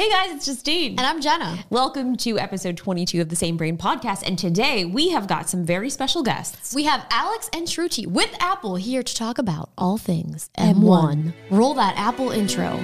Hey guys, it's Justine. And I'm Jenna. Welcome to episode 22 of the Same Brain podcast. And today we have got some very special guests. We have Alex and Shruti with Apple here to talk about all things M1. Roll that Apple intro.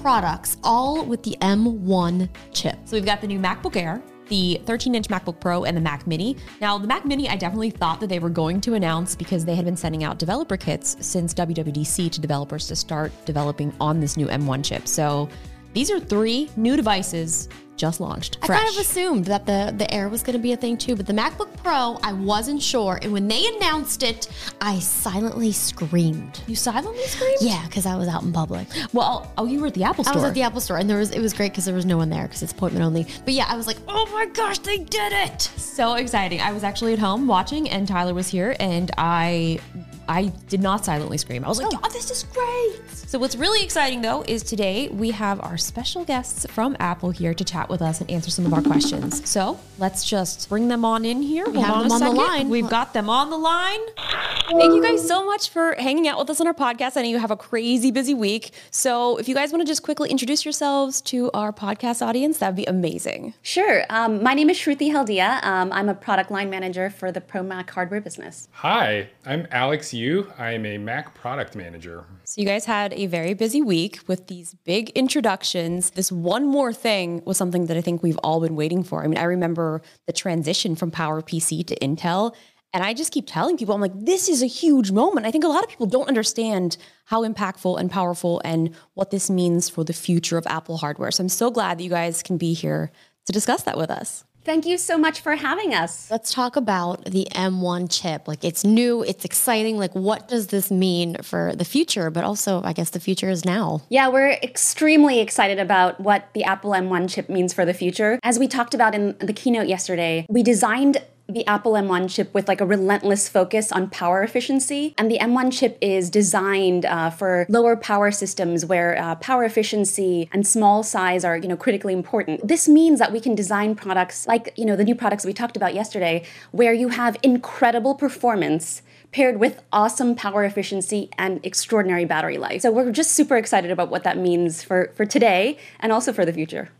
Products, all with the M1 chip. So we've got the new MacBook Air, the 13 inch MacBook Pro, and the Mac Mini. Now, the Mac Mini, I definitely thought that they were going to announce because they had been sending out developer kits since WWDC to developers to start developing on this new M1 chip. So these are three new devices just launched. I kind of assumed that the, the Air was going to be a thing too, but the MacBook Pro, I wasn't sure. And when they announced it, I silently screamed. you silently screamed? Yeah, because I was out in public. Well, oh, you were at the Apple store. I was at the Apple store, and there was it was great because there was no one there because it's appointment only. But yeah, I was like, oh my gosh, they did it! so exciting. I was actually at home watching and Tyler was here and I I did not silently scream. I was like, oh, this is great. So what's really exciting though is today we have our special guests from Apple here to chat with us and answer some of our questions. So let's just bring them on in here. We have them on the line. We've got them on the line. Thank you guys so much for hanging out with us on our podcast. I know you have a crazy busy week. So if you guys want to just quickly introduce yourselves to our podcast audience, that'd be amazing. Sure. Um, my name is Shruti Haldea. Um, I'm a product line manager for the Pro Mac hardware business. Hi, I'm Alex Yu. I am a Mac product manager. So you guys had a very busy week with these big introductions. This one more thing was something that I think we've all been waiting for. I mean, I remember the transition from PowerPC to Intel, and I just keep telling people, I'm like, this is a huge moment. I think a lot of people don't understand how impactful and powerful and what this means for the future of Apple hardware. So I'm so glad that you guys can be here to discuss that with us. Thank you so much for having us. Let's talk about the M1 chip. Like it's new, it's exciting. Like what does this mean for the future? But also, I guess the future is now. Yeah, we're extremely excited about what the Apple M1 chip means for the future. As we talked about in the keynote yesterday, we designed the Apple M1 chip with like a relentless focus on power efficiency. And the M1 chip is designed uh, for lower power systems where uh, power efficiency and small size are, you know, critically important. This means that we can design products like, you know, the new products we talked about yesterday, where you have incredible performance paired with awesome power efficiency and extraordinary battery life. So we're just super excited about what that means for, for today and also for the future.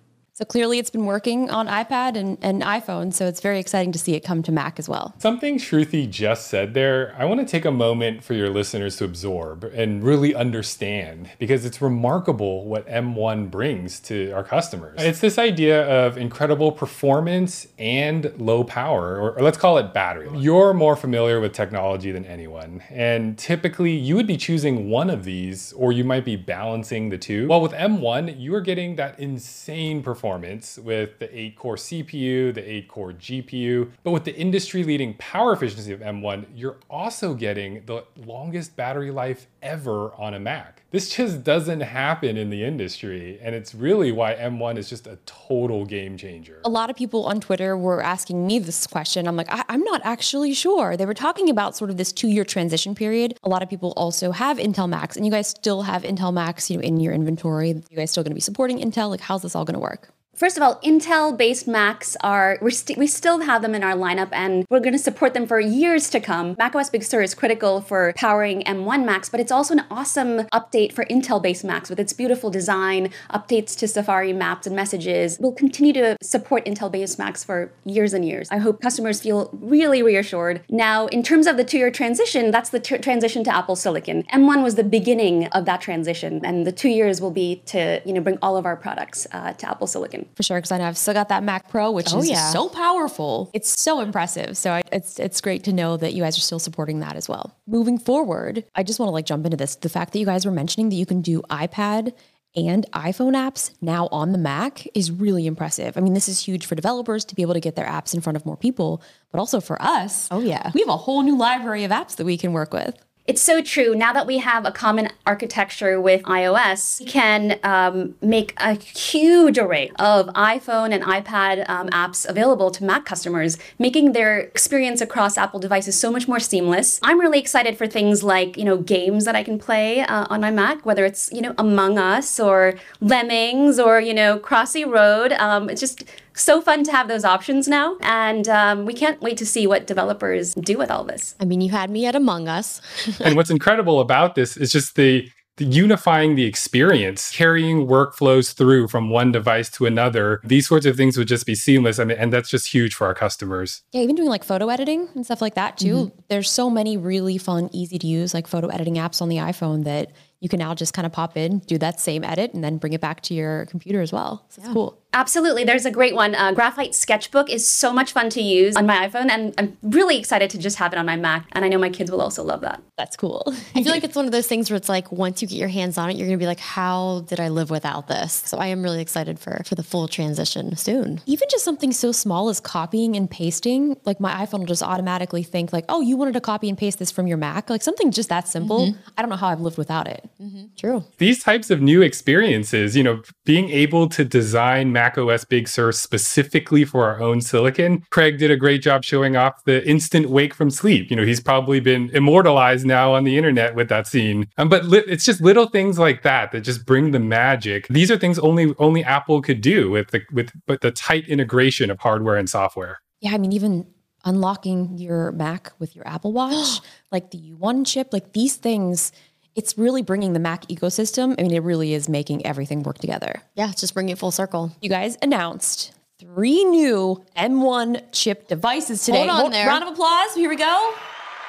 So clearly it's been working on iPad and, and iPhone. So it's very exciting to see it come to Mac as well. Something Shruti just said there, I want to take a moment for your listeners to absorb and really understand because it's remarkable what M1 brings to our customers. It's this idea of incredible performance and low power, or, or let's call it battery. life. You're more familiar with technology than anyone, and typically you would be choosing one of these or you might be balancing the two. Well, with M1, you are getting that insane performance with the 8 core CPU, the 8 core GPU. But with the industry leading power efficiency of M1, you're also getting the longest battery life ever on a Mac. This just doesn't happen in the industry, and it's really why M1 is just a total game changer. A lot of people on Twitter were asking me this question. I'm like, I- I'm not actually sure. They were talking about sort of this two year transition period. A lot of people also have Intel Macs, and you guys still have Intel Macs, you know, in your inventory. You guys still going to be supporting Intel? Like, how's this all going to work? First of all, Intel based Macs are, st- we still have them in our lineup and we're going to support them for years to come. macOS Big Sur is critical for powering M1 Macs, but it's also an awesome update for Intel based Macs with its beautiful design, updates to Safari maps and messages. We'll continue to support Intel based Macs for years and years. I hope customers feel really reassured. Now, in terms of the two year transition, that's the t- transition to Apple Silicon. M1 was the beginning of that transition, and the two years will be to you know bring all of our products uh, to Apple Silicon for sure because I know I've still got that Mac Pro, which Oh, is yeah. so powerful. It's so impressive. So I, it's it's great to know that you guys are still supporting that as well. Moving forward, I just want to like jump into this. The fact that you guys were mentioning that you can do iPad and iPhone apps now on the Mac is really impressive. I mean, this is huge for developers to be able to get their apps in front of more people, but also for us. Oh, yeah. We have a whole new library of apps that we can work with. It's so true. Now that we have a common architecture with iOS, we can um, make a huge array of iPhone and iPad um, apps available to Mac customers, making their experience across Apple devices so much more seamless. I'm really excited for things like you know games that I can play uh, on my Mac, whether it's you know Among Us or Lemmings or you know Crossy Road. Um, it's just so fun to have those options now, and um, we can't wait to see what developers do with all this. I mean, you had me at Among Us. and what's incredible about this is just the, the unifying the experience, carrying workflows through from one device to another. These sorts of things would just be seamless. I mean, and that's just huge for our customers. Yeah, even doing like photo editing and stuff like that too. There's so many really fun, easy to use like photo editing apps on the iPhone that you can now just kind of pop in, do that same edit, and then bring it back to your computer as well. So it's cool. Absolutely. There's a great one. Uh, Graphite Sketchbook is so much fun to use on my iPhone, and I'm really excited to just have it on my Mac. And I know my kids will also love that. That's cool. I feel like it's one of those things where it's like once you get your hands on it, you're gonna be like, how did I live without this? So I am really excited for for the full transition soon. even just something so small as copying and pasting, like my iPhone will just automatically think like, oh, you wanted to copy and paste this from your Mac, like something just that simple. I don't know how I've lived without it. True. These types of new experiences, you know, being able to design macOS Big Sur specifically for our own silicon. Craig did a great job showing off the instant wake from sleep. You know, he's probably been immortalized now on the internet with that scene. Um, but li- it's just little things like that that just bring the magic. These are things only only Apple could do with the with but the tight integration of hardware and software. Yeah, I mean, even unlocking your Mac with your Apple Watch, like the U1 chip, like these things, it's really bringing the Mac ecosystem. I mean, it really is making everything work together. Yeah, just bring it full circle. You guys announced three new M1 chip devices today. Hold on there. Round of applause. Here we go.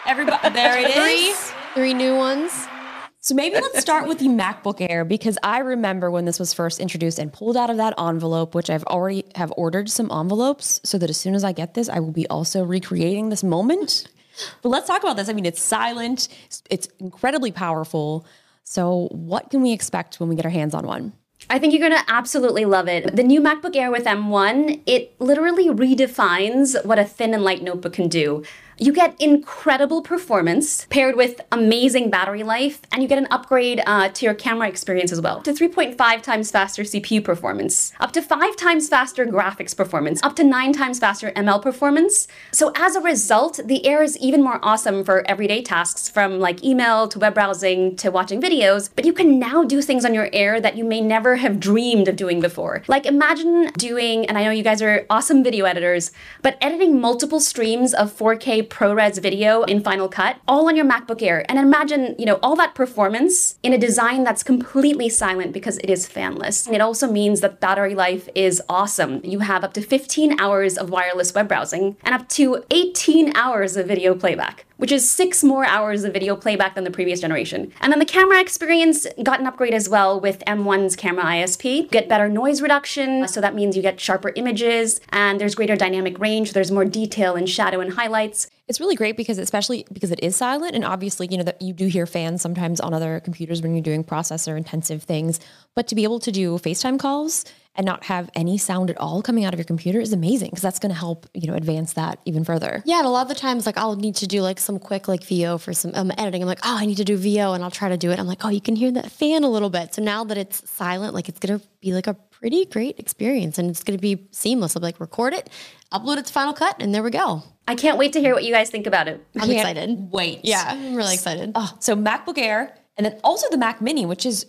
Everybody, there it is. Three, three new ones. So maybe let's start with the MacBook Air because I remember when this was first introduced and pulled out of that envelope, which I've already have ordered some envelopes so that as soon as I get this, I will be also recreating this moment. But let's talk about this. I mean, it's silent, it's incredibly powerful. So what can we expect when we get our hands on one? I think you're going to absolutely love it. The new MacBook Air with M1, it literally redefines what a thin and light notebook can do. You get incredible performance paired with amazing battery life, and you get an upgrade uh, to your camera experience as well. To 3.5 times faster CPU performance, up to 5 times faster graphics performance, up to 9 times faster ML performance. So, as a result, the Air is even more awesome for everyday tasks from like email to web browsing to watching videos. But you can now do things on your Air that you may never have dreamed of doing before. Like, imagine doing, and I know you guys are awesome video editors, but editing multiple streams of 4K ProRes video in Final Cut, all on your MacBook Air. And imagine, you know, all that performance in a design that's completely silent because it is fanless. And it also means that battery life is awesome. You have up to 15 hours of wireless web browsing and up to 18 hours of video playback which is six more hours of video playback than the previous generation. And then the camera experience got an upgrade as well with M1's camera ISP. You get better noise reduction, so that means you get sharper images, and there's greater dynamic range, there's more detail in shadow and highlights. It's really great because especially because it is silent and obviously, you know, that you do hear fans sometimes on other computers when you're doing processor intensive things, but to be able to do FaceTime calls and not have any sound at all coming out of your computer is amazing because that's going to help, you know, advance that even further. Yeah, and a lot of the times, like I'll need to do like some quick like VO for some um, editing. I'm like, oh, I need to do VO, and I'll try to do it. I'm like, oh, you can hear that fan a little bit. So now that it's silent, like it's gonna be like a pretty great experience, and it's gonna be seamless. I'll be like, record it, upload it to Final Cut, and there we go. I can't wait to hear what you guys think about it. I'm Can't excited. Wait. Yeah, I'm really excited. Oh, so MacBook Air and then also the Mac Mini, which is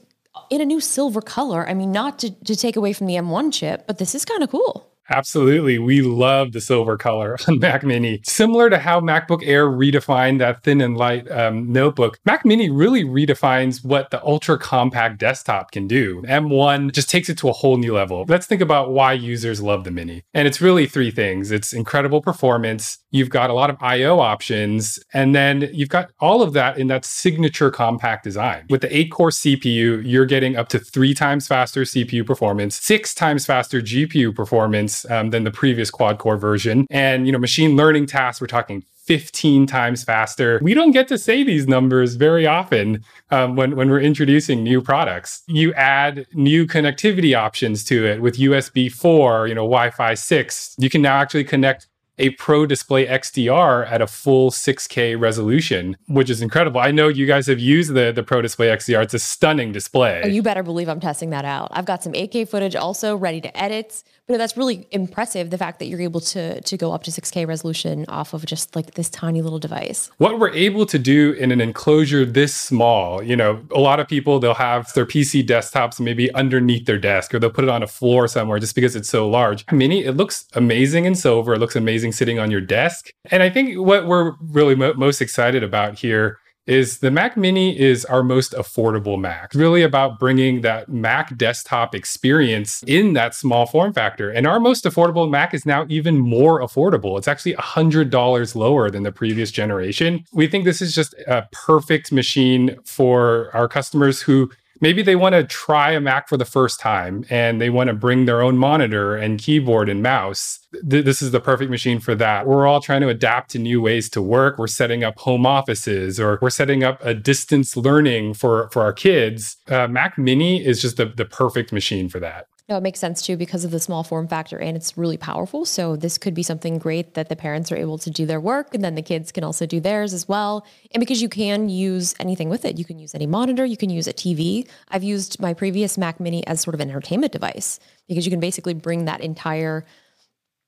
in a new silver color. I mean, not to, to take away from the M1 chip, but this is kind of cool. Absolutely. We love the silver color on Mac Mini. Similar to how MacBook Air redefined that thin and light um, notebook, Mac Mini really redefines what the ultra compact desktop can do. M1 just takes it to a whole new level. Let's think about why users love the Mini. And it's really three things it's incredible performance, you've got a lot of I/O options, and then you've got all of that in that signature compact design. With the 8-core CPU, you're getting up to 3 times faster CPU performance, 6 times faster GPU performance um, than the previous quad-core version. And, you know, machine learning tasks, we're talking 15 times faster. We don't get to say these numbers very often um, when, when we're introducing new products. You add new connectivity options to it with USB 4, you know, Wi Fi 6. You can now actually connect a Pro Display XDR at a full 6K resolution, which is incredible. I know you guys have used the, the Pro Display XDR. It's a stunning display. Oh, you better believe I'm testing that out. I've got some 8K footage also ready to edit. But that's really impressive the fact that you're able to to go up to 6K resolution off of just like this tiny little device. What we're able to do in an enclosure this small, you know, a lot of people they'll have their PC desktops maybe underneath their desk or they'll put it on a floor somewhere just because it's so large. Mini, it looks amazing in silver. It looks amazing sitting on your desk. And I think what we're really mo- most excited about here is the Mac Mini is our most affordable Mac. It's really about bringing that Mac desktop experience in that small form factor. And our most affordable Mac is now even more affordable. It's actually $100 lower than the previous generation. We think this is just a perfect machine for our customers who maybe they want to try a Mac for the first time and they want to bring their own monitor and keyboard and mouse. Th- this is the perfect machine for that. We're all trying to adapt to new ways to work. We're setting up home offices or we're setting up a distance learning for, for our kids. Uh, Mac Mini is just the, the perfect machine for that. No, it makes sense too because of the small form factor and it's really powerful. So this could be something great that the parents are able to do their work and then the kids can also do theirs as well. And because you can use anything with it, you can use any monitor, you can use a TV. I've used my previous Mac Mini as sort of an entertainment device because you can basically bring that entire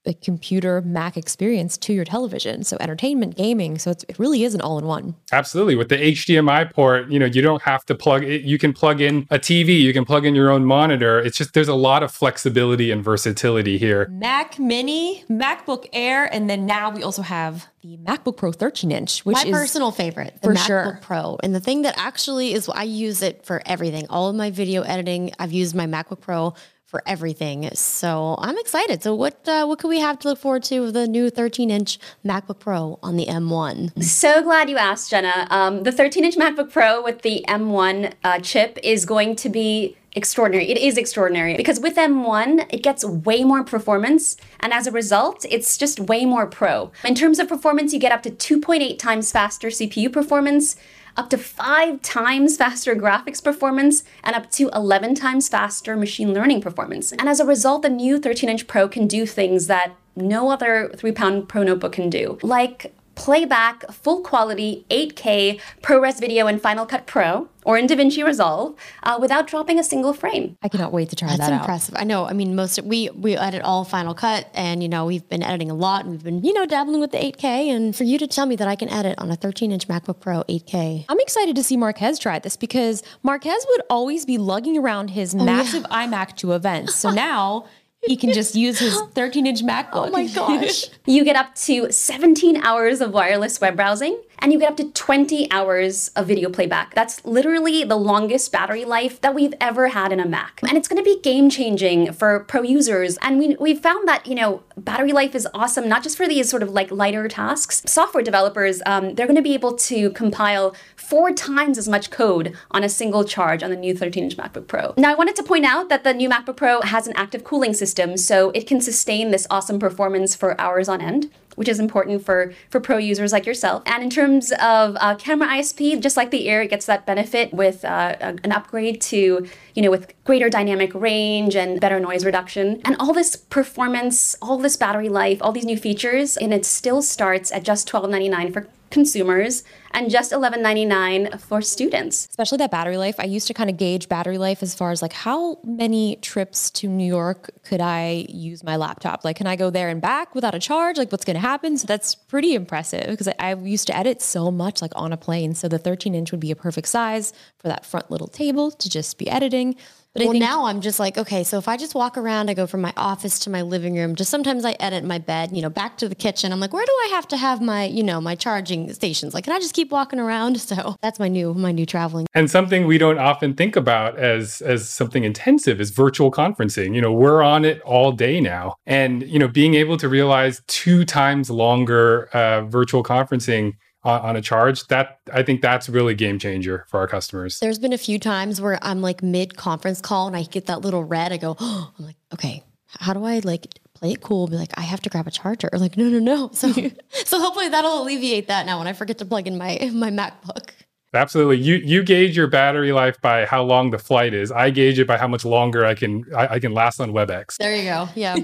a computer Mac experience to your television. So entertainment, gaming. So it really is an all-in-one. Absolutely. With the HDMI port, you know, you don't have to plug it. You can plug in a TV, you can plug in your own monitor. It's just there's a lot of flexibility and versatility here. Mac Mini, MacBook Air, and then now we also have the MacBook Pro 13 inch, which is my is personal favorite, the for MacBook sure. Pro. And the thing that actually is, I use it for everything. All of my video editing, I've used my MacBook Pro for everything. So I'm excited. So what uh, what could we have to look forward to with the new 13 inch MacBook Pro on the M1? So glad you asked, Jenna. Um, the 13 inch MacBook Pro with the M1 uh, chip is going to be extraordinary. It is extraordinary because with M1, it gets way more performance. And as a result, it's just way more pro. In terms of performance, you get up to 2.8 times faster CPU performance, up to five times faster graphics performance, and up to 11 times faster machine learning performance. And as a result, the new 13 inch Pro can do things that no other three pound Pro notebook can do, like playback full quality 8K ProRes video in Final Cut Pro or in DaVinci Resolve uh, without dropping a single frame. I cannot wait to try That's that out. impressive. I know. I mean, most of, we we edit all Final Cut, and you know we've been editing a lot, and we've been you know dabbling with the 8K. And for you to tell me that I can edit on a 13 inch MacBook Pro 8K, I'm excited to see Marques try this because Marques would always be lugging around his massive iMac to events. So now he can just use his 13 inch MacBook. oh my gosh, You get up to 17 hours of wireless web browsing and you get up to 20 hours of video playback. That's literally the longest battery life that we've ever had in a Mac. And it's to be game changing for pro users. And we, we found that, you know, battery life is awesome, not just for these sort of like lighter tasks. Software developers, um, they're to be able to compile four times as much code on a single charge on the new 13 inch MacBook Pro. Now, I wanted to point out that the new MacBook Pro has an active cooling system, so it can sustain this awesome performance for hours on end which is important for for pro users like yourself. And in terms of uh, camera ISP, just like the Air, it gets that benefit with uh, an upgrade to you know with greater dynamic range and better noise reduction. And all this performance, all this battery life, all these new features, and it still starts at just $12.99 for consumers and just $11.99 for students. Especially that battery life. I used to kind of gauge battery life as far as like how many trips to New York could I use my laptop? Like, can I go there and back without a charge? Like, what's going to happen? So that's pretty impressive because I, I used to edit so much like on a plane. So the 13 inch would be a perfect size for that front little table to just be editing. But well, think- now I'm just like, okay, so if I just walk around, I go from my office to my living room. Just sometimes I edit my bed, you know, back to the kitchen. I'm like, where do I have to have my, you know, my charging stations? Like, can I just keep walking around? So that's my new, my new traveling. And something we don't often think about as as something intensive is virtual conferencing. You know, we're on it all day now, and you know, being able to realize two times longer uh, virtual conferencing on, a charge that i think that's really game changer for our customers there's been a few times where i'm like mid conference call and i get that little red i go oh, i'm like okay how do i like play it cool be like i have to grab a charger or like no no no so so hopefully that'll alleviate that now when i forget to plug in my my macbook Absolutely. You you gauge your battery life by how long the flight is. I gauge it by how much longer I can I, I can last on WebEx. There you go. Yeah.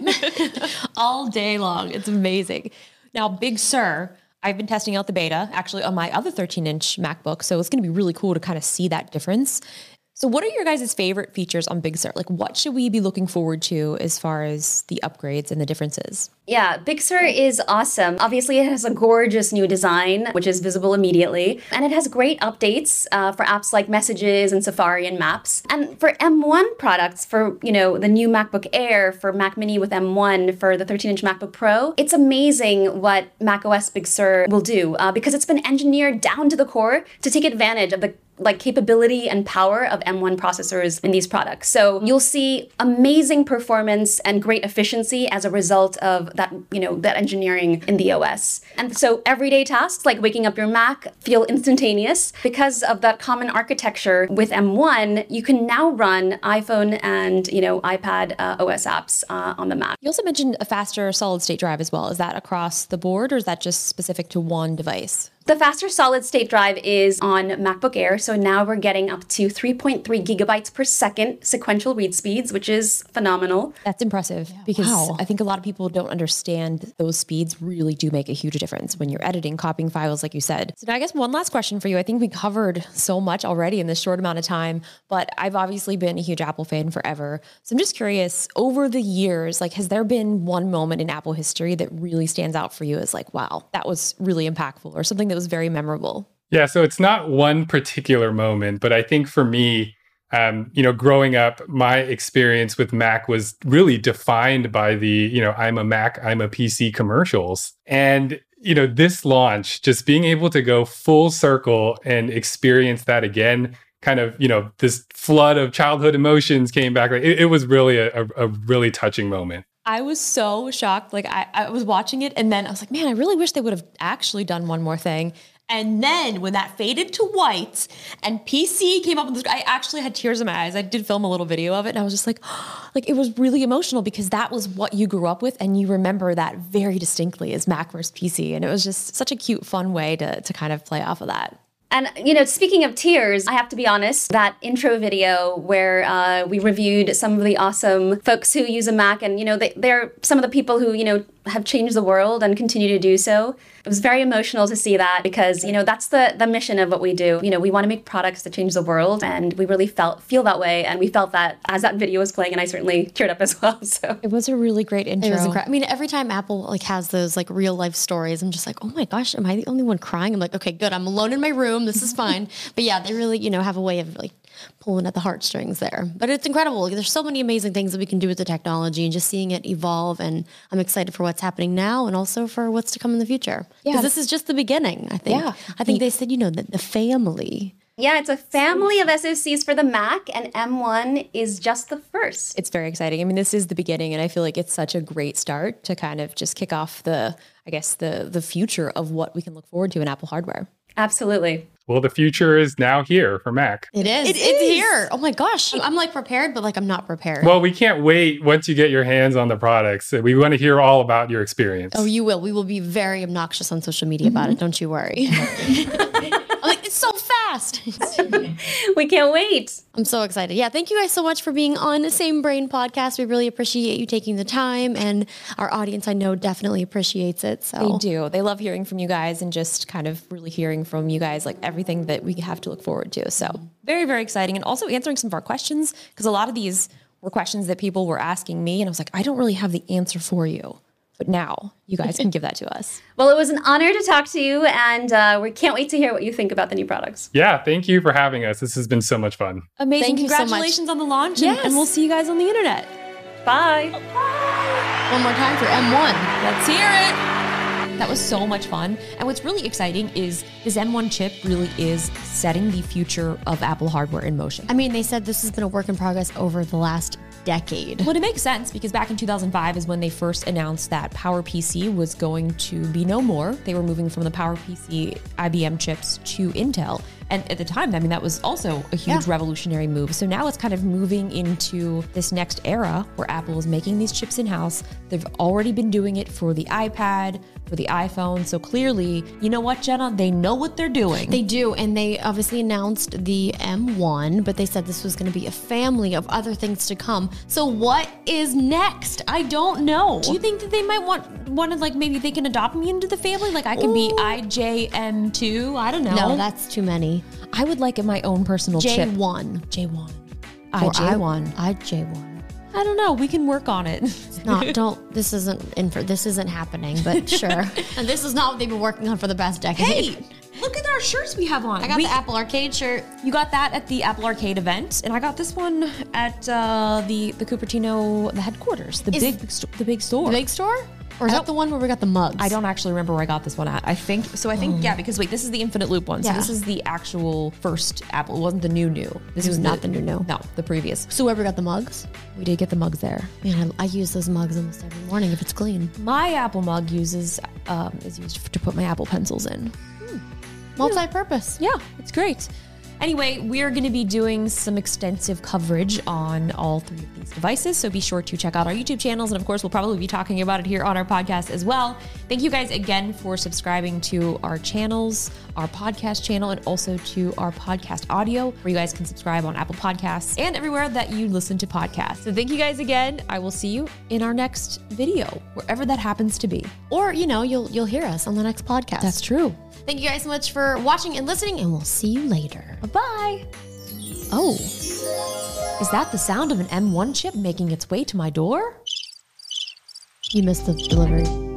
All day long. It's amazing. Now, Big Sur, I've been testing out the beta actually on my other 13 inch MacBook. So it's going to be really cool to kind of see that difference. So, what are your guys' favorite features on Big Sur? Like, what should we be looking forward to as far as the upgrades and the differences? Yeah, Big Sur is awesome. Obviously, it has a gorgeous new design, which is visible immediately, and it has great updates uh, for apps like Messages and Safari and Maps. And for M1 products, for you know the new MacBook Air, for Mac Mini with M1, for the 13-inch MacBook Pro, it's amazing what macOS Big Sur will do uh, because it's been engineered down to the core to take advantage of the like capability and power of M1 processors in these products. So you'll see amazing performance and great efficiency as a result of that, you know, that engineering in the OS. And so everyday tasks like waking up your Mac feel instantaneous because of that common architecture with M1. You can now run iPhone and you know iPad uh, OS apps uh, on the Mac. You also mentioned a faster solid state drive as well. Is that across the board, or is that just specific to one device? The faster solid state drive is on MacBook Air, so now we're getting up to 3.3 gigabytes per second sequential read speeds, which is phenomenal. That's impressive yeah. because wow. I think a lot of people don't understand those speeds really do make a huge difference when you're editing, copying files, like you said. So, now I guess one last question for you. I think we covered so much already in this short amount of time, but I've obviously been a huge Apple fan forever. So, I'm just curious over the years, like, has there been one moment in Apple history that really stands out for you as like, wow, that was really impactful or something that was very memorable? Yeah, so it's not one particular moment, but I think for me, um, you know, growing up, my experience with Mac was really defined by the, you know, I'm a Mac, I'm a PC commercials. And, you know, this launch, just being able to go full circle and experience that again, kind of, you know, this flood of childhood emotions came back. It, it was really a, a, a really touching moment. I was so shocked. Like I, I was watching it and then I was like, man, I really wish they would have actually done one more thing. And then when that faded to white and PC came up on the I actually had tears in my eyes. I did film a little video of it and I was just like, like it was really emotional because that was what you grew up with and you remember that very distinctly as Mac versus PC. And it was just such a cute, fun way to, to kind of play off of that. And, you know, speaking of tears, I have to be honest, that intro video where uh, we reviewed some of the awesome folks who use a Mac, and, you know, they, they're some of the people who, you know, have changed the world and continue to do so. It was very emotional to see that because, you know, that's the the mission of what we do. You know, we want to make products that change the world and we really felt feel that way and we felt that as that video was playing and I certainly teared up as well. So It was a really great intro. It was incredible. I mean, every time Apple like has those like real life stories, I'm just like, "Oh my gosh, am I the only one crying?" I'm like, "Okay, good. I'm alone in my room. This is fine." but yeah, they really, you know, have a way of like pulling at the heartstrings there. But it's incredible. There's so many amazing things that we can do with the technology and just seeing it evolve. And I'm excited for what's happening now and also for what's to come in the future. Because yeah. this is just the beginning, I think. Yeah. I think they said, you know, that the family. Yeah, it's a family of SoCs for the Mac, and M1 is just the first. It's very exciting. I mean, this is the beginning, and I feel like it's such a great start to kind of just kick off the, I guess, the the future of what we can look forward to in Apple hardware. Absolutely. Well, the future is now here for Mac. It is. It, it's here. Oh my gosh. I'm like prepared, but like I'm not prepared. Well, we can't wait once you get your hands on the products. We want to hear all about your experience. Oh, you will. We will be very obnoxious on social media about it. Mm-hmm. Don't you worry. like, it's so fast. we can't wait. I'm so excited. Yeah, thank you guys so much for being on the Same Brain podcast. We really appreciate you taking the time, and our audience, I know, definitely appreciates it. So They do. They love hearing from you guys and just kind of really hearing from you guys, like everything that we have to look forward to. So, very, very exciting. And also answering some of our questions, because a lot of these were questions that people were asking me. And I was like, I don't really have the answer for you. But now you guys can give that to us. Well, it was an honor to talk to you, and uh, we can't wait to hear what you think about the new products. Yeah, thank you for having us. This has been so much fun. Amazing. Thank you so much. Congratulations on the launch. And, Yes. and we'll see you guys on the internet. Bye. Bye. one more time for M1. Let's hear it. That was so much fun. And what's really exciting is this M1 chip really is setting the future of Apple hardware in motion. I mean, they said this has been a work in progress over the last decade. Well, it makes sense because back in 2005 is when they first announced that PowerPC was going to be no more. They were moving from the PowerPC IBM chips to Intel. And at the time, I mean, that was also a huge Yeah. revolutionary move. So now it's kind of moving into this next era where Apple is making these chips in house. They've already been doing it for the iPad, for the iPhone. So clearly, you know what, Jenna? They know what they're doing. They do, and they obviously announced the M1, but they said this was going to be a family of other things to come. So what is next? I don't know. Do you think that they might want want to like maybe they can adopt me into the family? Like I can be IJM2. I don't know. no, that's too many. I would like it my own personal chip. J1. J1. Or IJ1. I, J1. I don't know. We can work on it. No, don't. This isn't in for. This isn't happening. But sure. and this is not what they've been working on for the past decade. hey, look at our shirts we have on. I got We- the Apple Arcade shirt. You got that at the Apple Arcade event, and I got this one at uh, the the Cupertino the headquarters, the Is- big, the big store. The big store, or is that the one where we got the mugs? I don't actually remember where I got this one at. I think so. I think yeah, because wait, this is the Infinite Loop one. So Yeah. this is the actual first Apple. It wasn't the new new. This was not the new new. No, the previous. So whoever got the mugs. We did get the mugs there. Man, I, I use those mugs almost every morning if it's clean. My Apple mug uses um, is used to put my Apple pencils in. Multi-purpose. Yeah, it's great. Anyway, we're going to be doing some extensive coverage on all three of these devices. So be sure to check out our YouTube channels. And of course, we'll probably be talking about it here on our podcast as well. Thank you guys again for subscribing to our channels, our podcast channel, and also to our podcast audio, where you guys can subscribe on Apple Podcasts and everywhere that you listen to podcasts. So thank you guys again. I will see you in our next video, wherever that happens to be. Or you know, you'll you'll hear us on the next podcast. That's true. Thank you guys so much for watching and listening, and we'll see you later. Bye. Oh, is that the sound of an M1 chip making its way to my door? You missed the delivery.